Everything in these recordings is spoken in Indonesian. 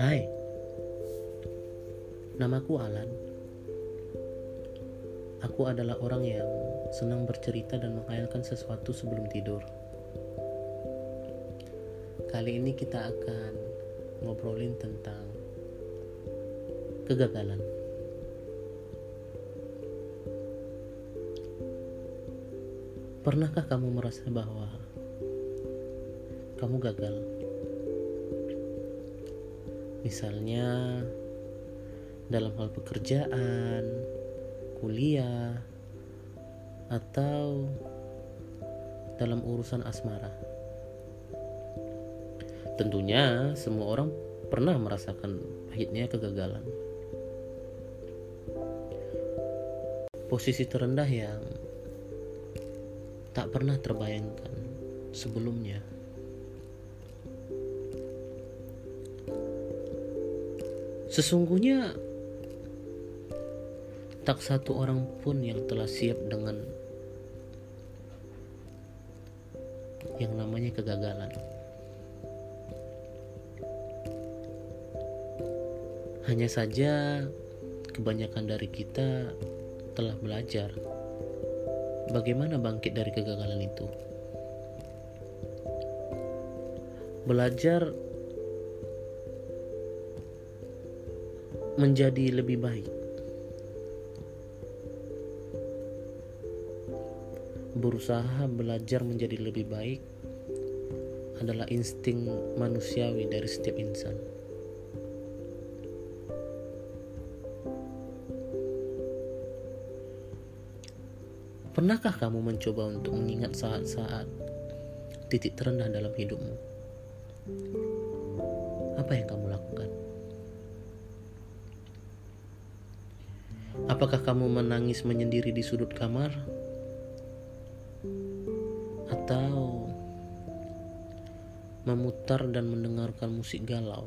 Hai, namaku Alan. Aku adalah orang yang senang bercerita dan menghayalkan sesuatu sebelum tidur. Kali ini kita akan ngobrolin tentang kegagalan. Pernahkah kamu merasa bahwa kamu gagal? Misalnya dalam hal pekerjaan, kuliah, atau dalam urusan asmara. Tentunya semua orang pernah merasakan pahitnya kegagalan. Posisi terendah yang tak pernah terbayangkan sebelumnya. Sesungguhnya tak satu orang pun yang telah siap dengan yang namanya kegagalan. Hanya saja kebanyakan dari kita telah belajar bagaimana bangkit dari kegagalan itu. Belajar menjadi lebih baik. Berusaha belajar menjadi lebih baik adalah insting manusiawi dari setiap insan. Pernahkah kamu mencoba untuk mengingat saat-saat titik terendah dalam hidupmu? Apa yang kamu lakukan? Apakah kamu menangis menyendiri di sudut kamar? Atau memutar dan mendengarkan musik galau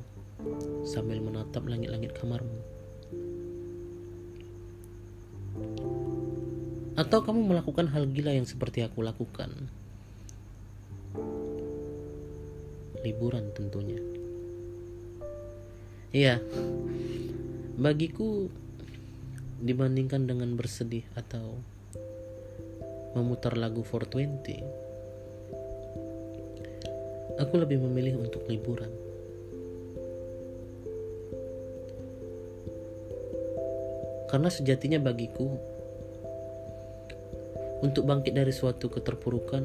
sambil menatap langit-langit kamarmu? Atau kamu melakukan hal gila yang seperti aku lakukan? Liburan tentunya. Iya, bagiku dibandingkan dengan bersedih atau memutar lagu 420 aku lebih memilih untuk liburan. Karena sejatinya bagiku untuk bangkit dari suatu keterpurukan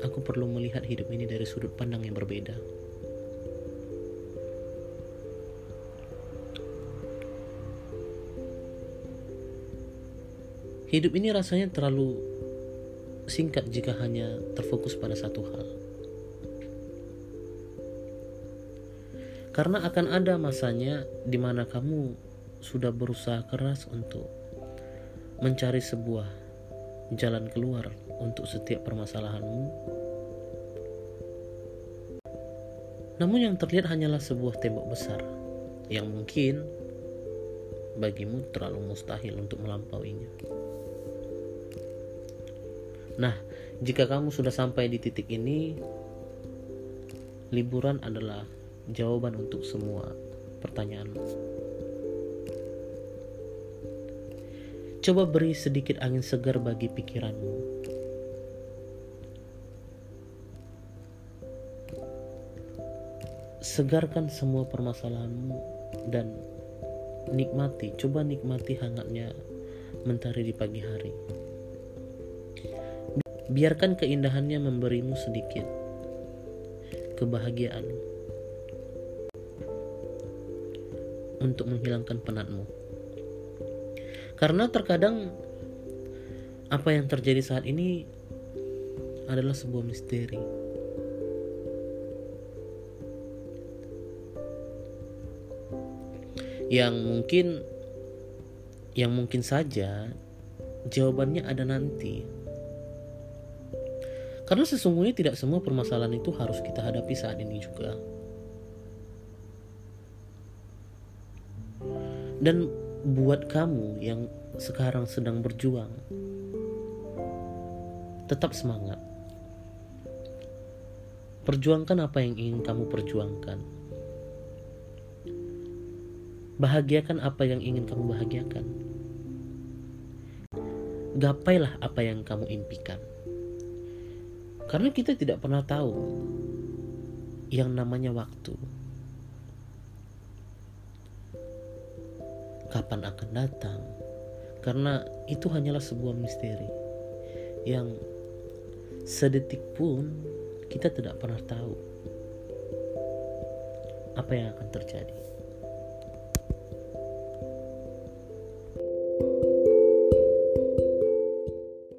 aku perlu melihat hidup ini dari sudut pandang yang berbeda Hidup ini rasanya terlalu singkat jika hanya terfokus pada satu hal. Karena akan ada masanya di mana kamu sudah berusaha keras untuk mencari sebuah jalan keluar untuk setiap permasalahanmu. Namun yang terlihat hanyalah sebuah tembok besar yang mungkin bagimu terlalu mustahil untuk melampauinya. Nah, jika kamu sudah sampai di titik ini, liburan adalah jawaban untuk semua pertanyaan. Coba beri sedikit angin segar bagi pikiranmu. Segarkan semua permasalahanmu dan nikmati, coba nikmati hangatnya mentari di pagi hari. Biarkan keindahannya memberimu sedikit kebahagiaan untuk menghilangkan penatmu. Karena terkadang apa yang terjadi saat ini adalah sebuah misteri. Yang mungkin yang mungkin saja jawabannya ada nanti. Karena sesungguhnya tidak semua permasalahan itu harus kita hadapi saat ini juga. Dan buat kamu yang sekarang sedang berjuang, tetap semangat. Perjuangkan apa yang ingin kamu perjuangkan. bahagiakan apa yang ingin kamu bahagiakan gapailah apa yang kamu impikan karena kita tidak pernah tahu yang namanya waktu. Kapan akan datang? Karena itu hanyalah sebuah misteri yang sedetik pun kita tidak pernah tahu apa yang akan terjadi.